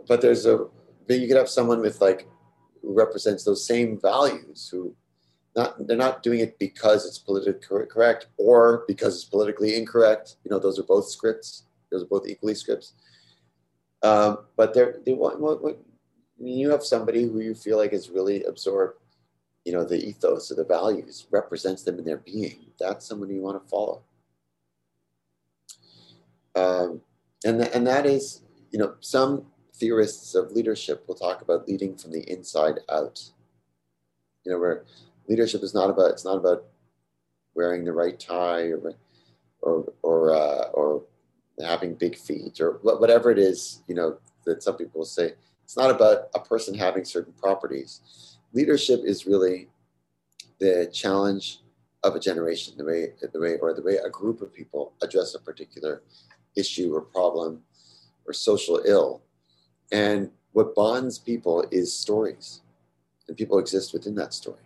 but there's a then you could have someone with like who represents those same values who not they're not doing it because it's politically correct or because it's politically incorrect. You know, those are both scripts. Those are both equally scripts. Um, but they're they want what, what you have somebody who you feel like is really absorbed, you know, the ethos or the values represents them in their being. That's someone you want to follow. Um, and, and that is, you know, some theorists of leadership will talk about leading from the inside out. You know, where leadership is not about it's not about wearing the right tie or or or uh, or having big feet or whatever it is. You know that some people say it's not about a person having certain properties. Leadership is really the challenge of a generation, the way the way or the way a group of people address a particular issue or problem or social ill. And what bonds people is stories, and people exist within that story.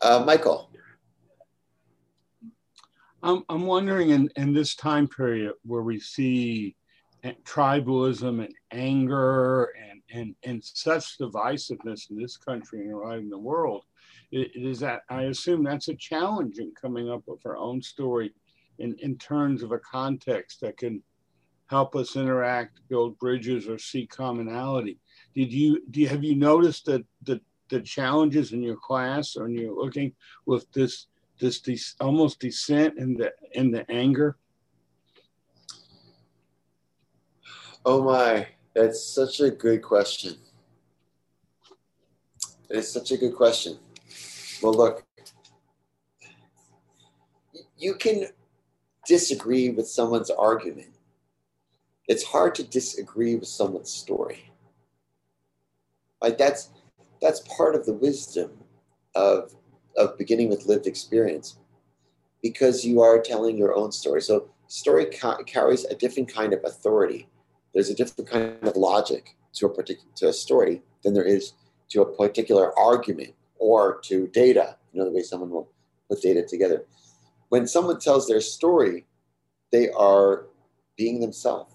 Uh, Michael. I'm, I'm wondering in, in this time period where we see tribalism and anger and, and, and such divisiveness in this country and around the world, it, it is that I assume that's a challenge in coming up with our own story in, in terms of a context that can help us interact, build bridges, or see commonality. Did you do you, have you noticed that the the challenges in your class or you're looking with this this, almost descent in the in the anger? Oh my, that's such a good question. It's such a good question. Well, look, you can disagree with someone's argument. It's hard to disagree with someone's story. Like that's that's part of the wisdom of of beginning with lived experience because you are telling your own story. So story ca- carries a different kind of authority. There's a different kind of logic to a particular to a story than there is to a particular argument or to data. You know the way someone will put data together when someone tells their story, they are being themselves.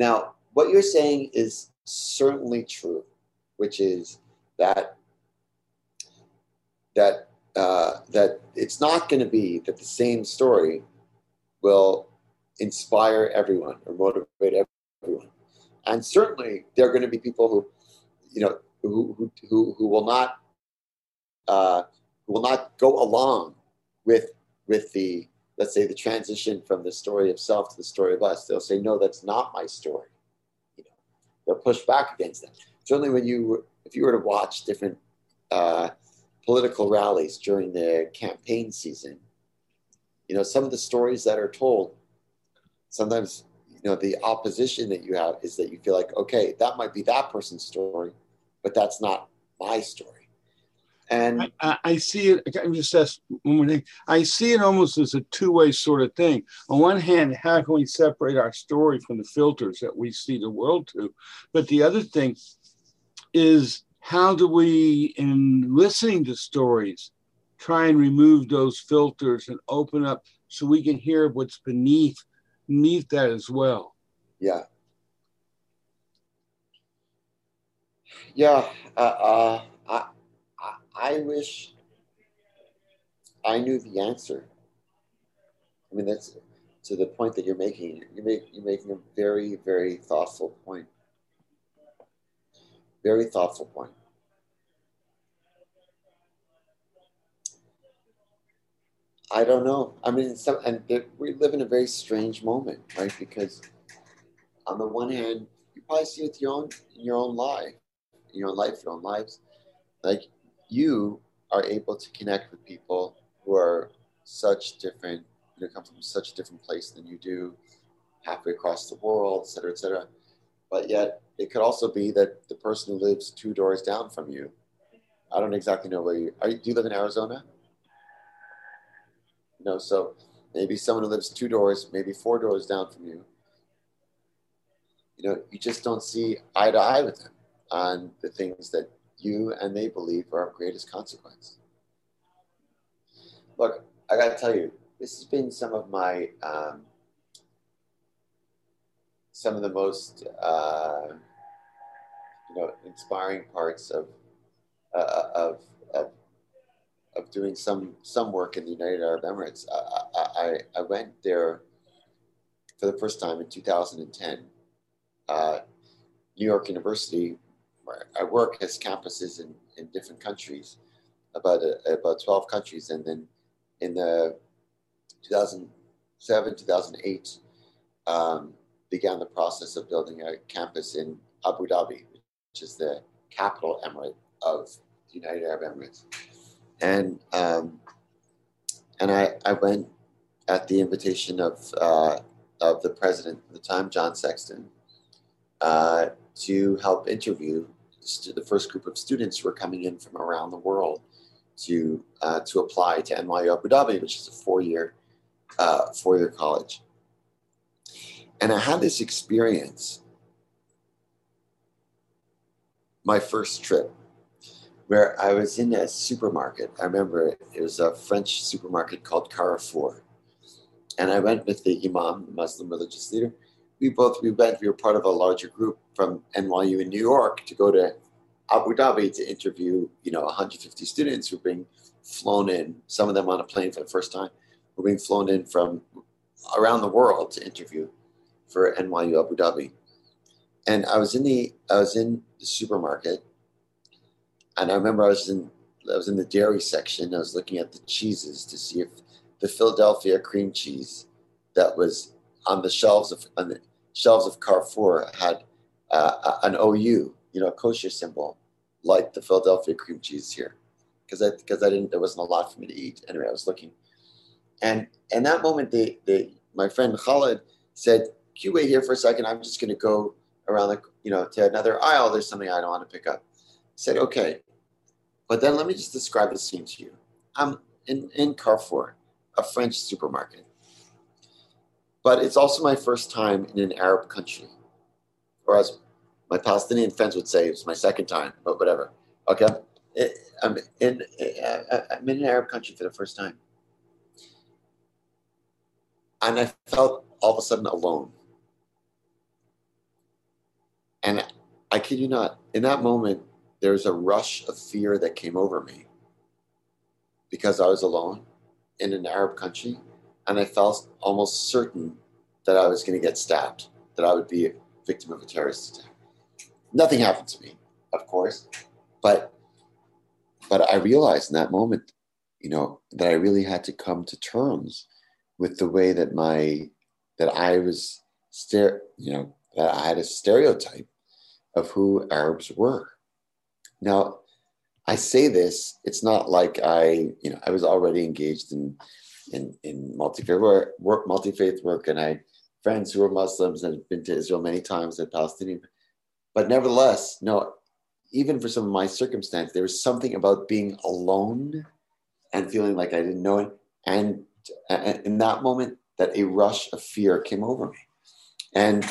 Now, what you're saying is certainly true, which is that that uh, that it's not going to be that the same story will inspire everyone or motivate everyone, and certainly there are going to be people who, you know, who who who, will not uh, who will not go along with with the let's say the transition from the story of self to the story of us they'll say no that's not my story. You know they'll push back against that. Certainly when you if you were to watch different uh, political rallies during the campaign season you know some of the stories that are told sometimes you know the opposition that you have is that you feel like okay that might be that person's story but that's not my story and I, I, see it. I'm just ask one more thing. I see it almost as a two-way sort of thing. On one hand, how can we separate our story from the filters that we see the world to? But the other thing is how do we, in listening to stories, try and remove those filters and open up so we can hear what's beneath beneath that as well. Yeah. Yeah. Uh, uh, I, I wish I knew the answer. I mean, that's to the point that you're making. You're, make, you're making a very, very thoughtful point. Very thoughtful point. I don't know. I mean, some, and we live in a very strange moment, right? Because on the one hand, you probably see it your own in your own life, in your own life, your own lives. Like you are able to connect with people who are such different, you know, come from such a different place than you do, halfway across the world, et cetera, et cetera. But yet, it could also be that the person who lives two doors down from you, I don't exactly know where you are. You, do you live in Arizona? No, so maybe someone who lives two doors, maybe four doors down from you. You know, you just don't see eye to eye with them on the things that you and they believe are of greatest consequence. Look, I got to tell you, this has been some of my um, some of the most uh, you know inspiring parts of, uh, of, of of doing some some work in the United Arab Emirates. I, I, I went there for the first time in 2010. Uh, New York University, I work, has campuses in, in different countries, about uh, about 12 countries, and then in the 2007 2008 um, began the process of building a campus in Abu Dhabi, which is the capital emirate of the United Arab Emirates. And um, and I, I went at the invitation of uh, of the president at the time, John Sexton, uh, to help interview the first group of students were coming in from around the world to uh, to apply to NYU Abu Dhabi, which is a four year uh, four year college. And I had this experience my first trip where I was in a supermarket. I remember it was a French supermarket called Carrefour. And I went with the Imam, the Muslim religious leader. We both we went, we were part of a larger group from NYU in New York to go to Abu Dhabi to interview, you know, 150 students who were being flown in, some of them on a plane for the first time, were being flown in from around the world to interview for NYU Abu Dhabi. And I was in the I was in the supermarket, and I remember I was in I was in the dairy section. I was looking at the cheeses to see if the Philadelphia cream cheese that was on the shelves of on the shelves of Carrefour had uh, an OU, you know, a kosher symbol, like the Philadelphia cream cheese here, because I because I didn't there wasn't a lot for me to eat. Anyway, I was looking, and in that moment, the the my friend Khalid said, "Can you wait here for a second? I'm just going to go around the you know to another aisle. There's something I don't want to pick up." I said, "Okay," but then let me just describe the scene to you. I'm in in Carrefour, a French supermarket, but it's also my first time in an Arab country, or as my Palestinian friends would say it's my second time, but whatever. Okay, I'm in I'm in an Arab country for the first time, and I felt all of a sudden alone. And I kid you not, in that moment, there was a rush of fear that came over me. Because I was alone in an Arab country, and I felt almost certain that I was going to get stabbed, that I would be a victim of a terrorist attack. Nothing happened to me, of course, but but I realized in that moment, you know, that I really had to come to terms with the way that my that I was stare, you know, that I had a stereotype of who Arabs were. Now, I say this, it's not like I, you know, I was already engaged in in, in multi-faith work, work, multi-faith work, and I had friends who were Muslims and had been to Israel many times, and Palestinian but nevertheless, no, even for some of my circumstance, there was something about being alone and feeling like I didn't know it. And in that moment, that a rush of fear came over me. And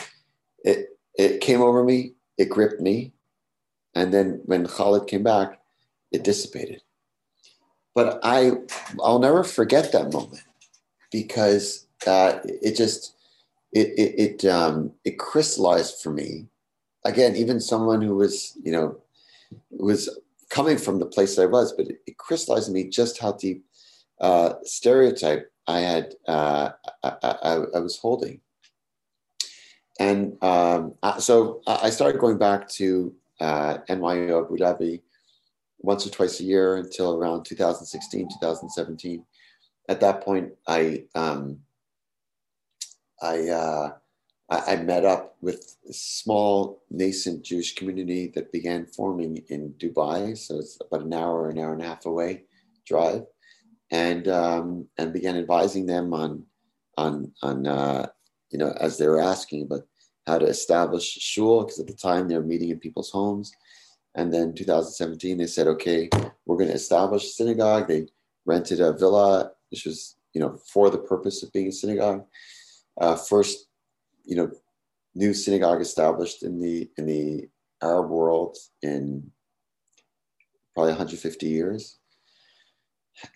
it, it came over me, it gripped me. And then when Khalid came back, it dissipated. But I, I'll never forget that moment because uh, it just, it, it, it, um, it crystallized for me again, even someone who was, you know, was coming from the place I was, but it, it crystallized me just how deep uh, stereotype I had, uh, I, I, I, was holding. And um, so I started going back to uh, NYU Abu Dhabi once or twice a year until around 2016, 2017. At that point, I um, I uh, I, I met up with a small nascent Jewish community that began forming in Dubai. So it's about an hour, an hour and a half away drive, and um, and began advising them on on on uh, you know as they were asking about how to establish shul because at the time they were meeting in people's homes. And then 2017, they said, okay, we're going to establish a synagogue. They rented a villa, which was you know, for the purpose of being a synagogue. Uh, first, you know, new synagogue established in the in the Arab world in probably 150 years.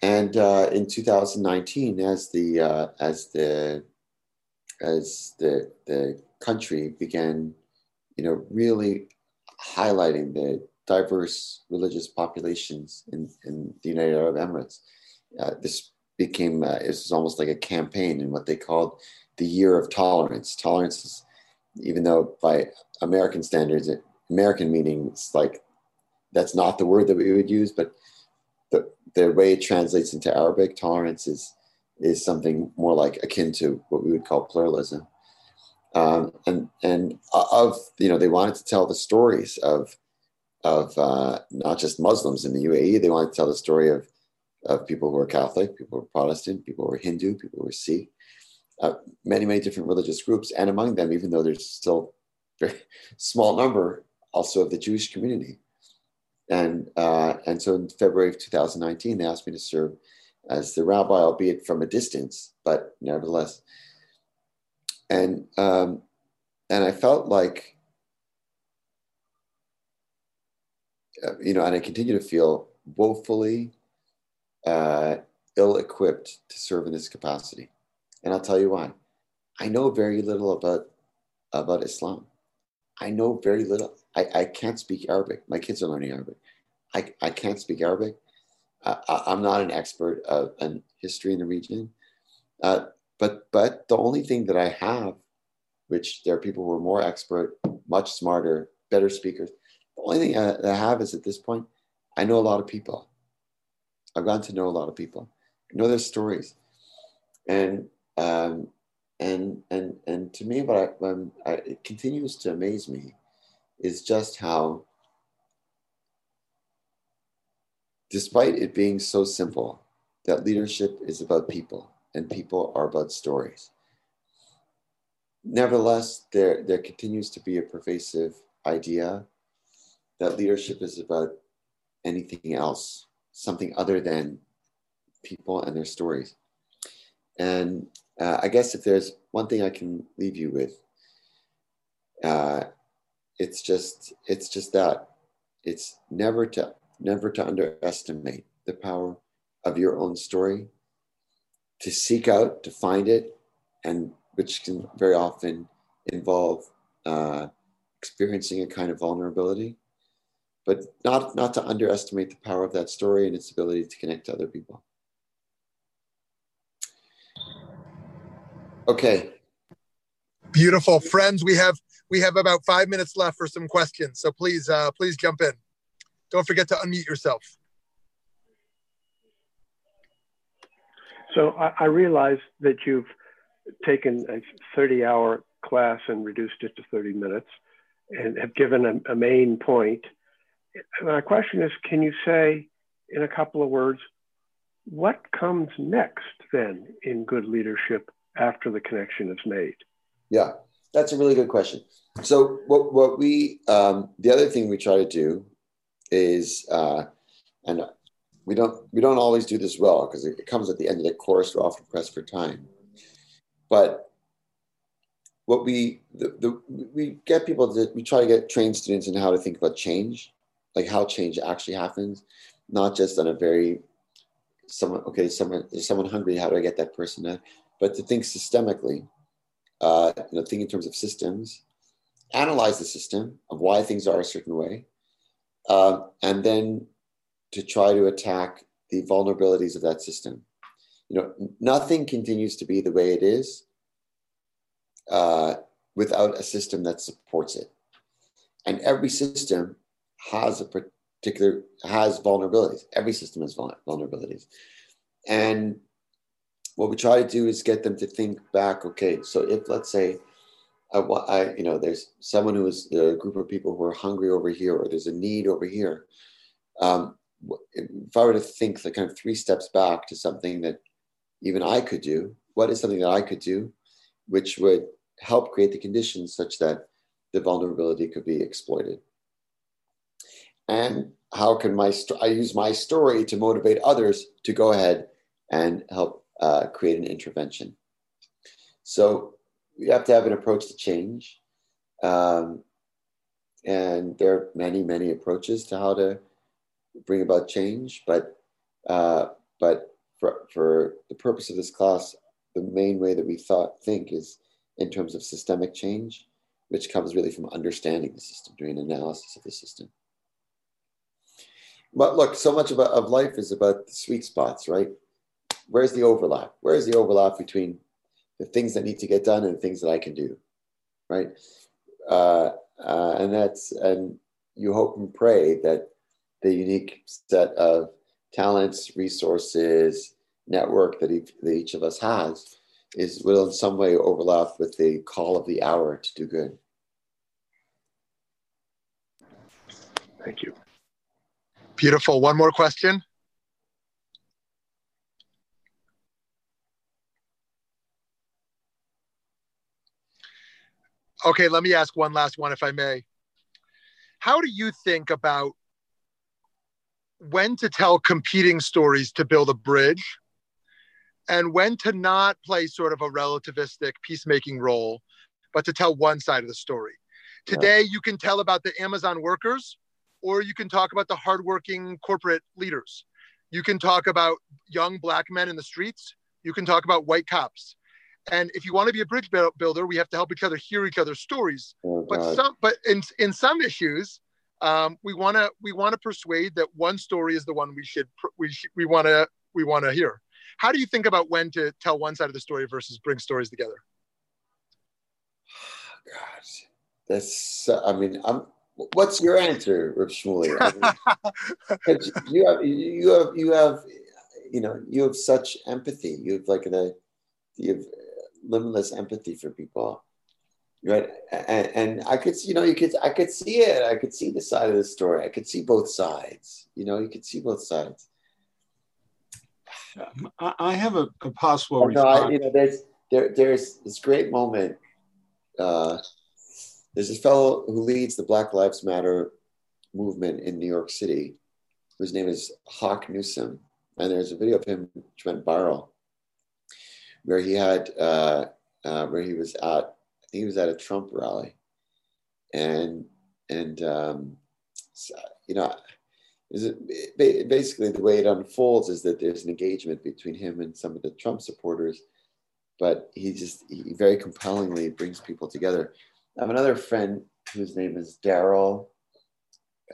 And uh, in 2019, as the uh, as the as the the country began, you know, really highlighting the diverse religious populations in, in the United Arab Emirates, uh, this became uh, it was almost like a campaign in what they called the year of tolerance. Tolerance is, even though by American standards, American meaning, it's like that's not the word that we would use, but the, the way it translates into Arabic, tolerance is, is something more like akin to what we would call pluralism. Um, and and of you know they wanted to tell the stories of of uh, not just Muslims in the UAE. They wanted to tell the story of of people who are Catholic, people who are Protestant, people who are Hindu, people who are Sikh, uh, many many different religious groups, and among them, even though there's still a [LAUGHS] very small number, also of the Jewish community. And, uh, and so in February of 2019, they asked me to serve as the rabbi, albeit from a distance, but nevertheless. And, um, and I felt like, uh, you know, and I continue to feel woefully uh, ill equipped to serve in this capacity. And I'll tell you why. I know very little about, about Islam. I know very little. I, I can't speak Arabic. My kids are learning Arabic. I, I can't speak Arabic. I, am not an expert of in history in the region. Uh, but but the only thing that I have, which there are people who are more expert, much smarter, better speakers. The only thing I, I have is at this point, I know a lot of people. I've gotten to know a lot of people, I know their stories, and um, and and and to me, what I, I, it continues to amaze me is just how, despite it being so simple, that leadership is about people and people are about stories. Nevertheless, there, there continues to be a pervasive idea that leadership is about anything else, something other than people and their stories. And uh, I guess if there's one thing I can leave you with, uh, it's just it's just that it's never to never to underestimate the power of your own story to seek out to find it and which can very often involve uh, experiencing a kind of vulnerability but not not to underestimate the power of that story and its ability to connect to other people okay beautiful friends we have we have about five minutes left for some questions. So please, uh, please jump in. Don't forget to unmute yourself. So I, I realize that you've taken a 30 hour class and reduced it to 30 minutes and have given a, a main point. My question is, can you say in a couple of words, what comes next then in good leadership after the connection is made? Yeah. That's a really good question. So what what we um, the other thing we try to do is uh, and we don't we don't always do this well because it, comes at the end of the course. We're often pressed for time, but what we the, the we get people to we try to get trained students in how to think about change, like how change actually happens, not just on a very someone okay someone is someone hungry how do I get that person to, but to think systemically uh, you know, think in terms of systems, analyze the system of why things are a certain way, uh, and then to try to attack the vulnerabilities of that system. You know, nothing continues to be the way it is uh, without a system that supports it. And every system has a particular has vulnerabilities. Every system has vulnerabilities, and what we try to do is get them to think back. Okay, so if let's say, I, I you know, there's someone who is a group of people who are hungry over here, or there's a need over here. Um, if I were to think the kind of three steps back to something that even I could do, what is something that I could do, which would help create the conditions such that the vulnerability could be exploited? And how can my st- I use my story to motivate others to go ahead and help uh, create an intervention. So you have to have an approach to change. Um, and there are many, many approaches to how to bring about change. But, uh, but for, for the purpose of this class, the main way that we thought think is in terms of systemic change, which comes really from understanding the system, doing analysis of the system. But look, so much of, of life is about the sweet spots, right? Where's the overlap? Where's the overlap between the things that need to get done and the things that I can do, right? Uh, uh, and that's and you hope and pray that the unique set of talents, resources, network that each, that each of us has is will in some way overlap with the call of the hour to do good. Thank you. Beautiful. One more question. Okay, let me ask one last one, if I may. How do you think about when to tell competing stories to build a bridge and when to not play sort of a relativistic peacemaking role, but to tell one side of the story? Today, yeah. you can tell about the Amazon workers, or you can talk about the hardworking corporate leaders. You can talk about young black men in the streets. You can talk about white cops. And if you want to be a bridge builder, we have to help each other hear each other's stories. Oh, but some, but in in some issues, um, we want to we want to persuade that one story is the one we should we sh- we want to we want to hear. How do you think about when to tell one side of the story versus bring stories together? God, that's I mean, I'm. What's your answer, Reb Shmuley? I mean, [LAUGHS] you have you have you have you know you have such empathy. You have like a you have limitless empathy for people right? And, and i could you know you could i could see it. I could see the side of the story. I could see both sides you know you could see both sides. I have a, a possible no, I, you know there's there, there's this great moment uh, there's a fellow who leads the black lives matter movement in new york city whose name is Hawk Newsome. And there's a video of him which went viral where he had uh, uh, where he was at he was at a Trump rally, and and um, you know, it basically the way it unfolds is that there's an engagement between him and some of the Trump supporters, but he just he very compellingly brings people together. I have another friend whose name is Daryl.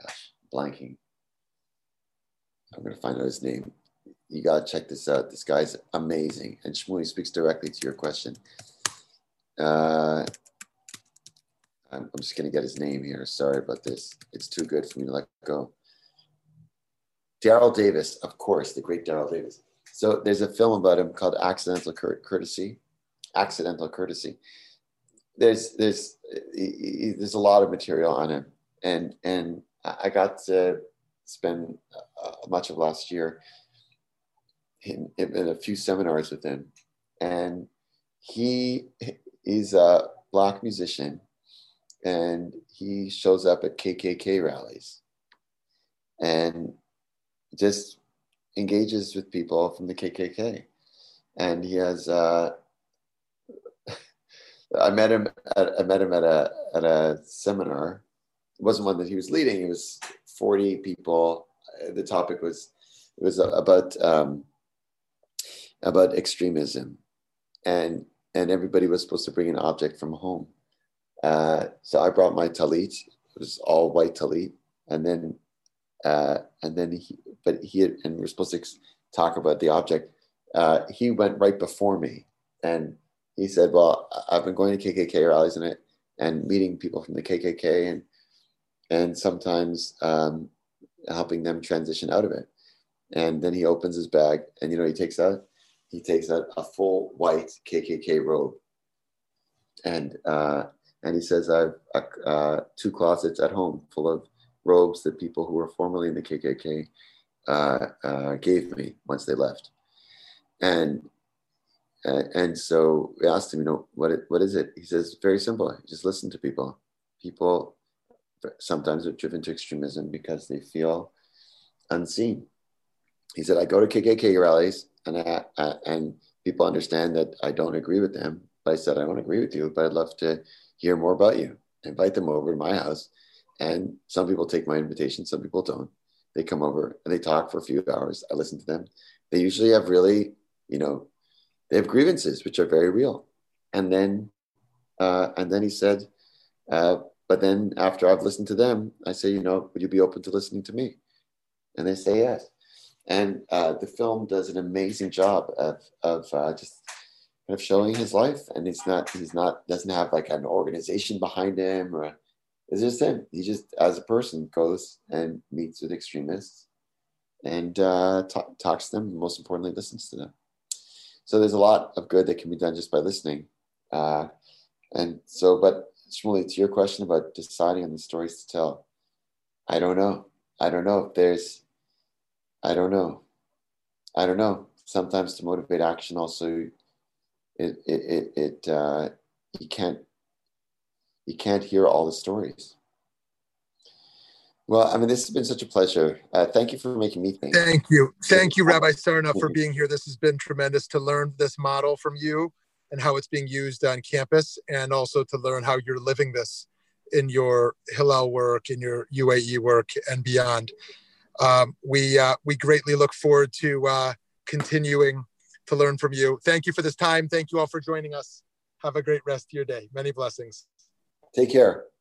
Gosh, blanking. I'm gonna find out his name you got to check this out. This guy's amazing. And Shmuley speaks directly to your question. Uh, I'm, I'm just going to get his name here. Sorry about this. It's too good for me to let go. Daryl Davis, of course, the great Daryl Davis. So there's a film about him called Accidental Courtesy. Accidental Courtesy. There's there's he, there's a lot of material on him, and and I got to spend uh, much of last year in, in a few seminars with him, and he is a black musician, and he shows up at KKK rallies, and just engages with people from the KKK, and he has. Uh, [LAUGHS] I met him. At, I met him at a at a seminar. It wasn't one that he was leading. It was forty people. The topic was it was about um, about extremism, and and everybody was supposed to bring an object from home. Uh, so I brought my talit. It was all white talit, and then uh, and then he, but he had, and we are supposed to talk about the object. Uh, he went right before me, and he said, "Well, I've been going to KKK rallies and it, and meeting people from the KKK, and and sometimes um, helping them transition out of it." And then he opens his bag, and you know he takes out he takes a, a full white KKK robe, and uh, and he says, "I've uh, two closets at home full of robes that people who were formerly in the KKK uh, uh, gave me once they left." And and so we asked him, you know, what it, what is it? He says, very simple. Just listen to people. People sometimes are driven to extremism because they feel unseen. He said, I go to KKK rallies and I, I, and people understand that I don't agree with them. But I said, I don't agree with you, but I'd love to hear more about you. invite them over to my house. And some people take my invitation, some people don't. They come over and they talk for a few hours. I listen to them. They usually have really, you know, they have grievances, which are very real. And then, uh, and then he said, uh, but then after I've listened to them, I say, you know, would you be open to listening to me? And they say yes. And uh, the film does an amazing job of, of uh, just kind of showing his life. And he's not, he's not, doesn't have like an organization behind him or it's just him. He just, as a person, goes and meets with extremists and uh, talk, talks to them. most importantly, listens to them. So there's a lot of good that can be done just by listening. Uh, and so, but Shmuley, to your question about deciding on the stories to tell, I don't know. I don't know if there's, I don't know. I don't know. Sometimes to motivate action, also, it it it, it uh, you can't you can't hear all the stories. Well, I mean, this has been such a pleasure. Uh, thank you for making me think. Thank you. Thank you, Rabbi Sarna, for being here. This has been tremendous to learn this model from you and how it's being used on campus, and also to learn how you're living this in your Hillel work, in your UAE work, and beyond. Um, we uh, we greatly look forward to uh, continuing to learn from you. Thank you for this time. Thank you all for joining us. Have a great rest of your day. Many blessings. Take care.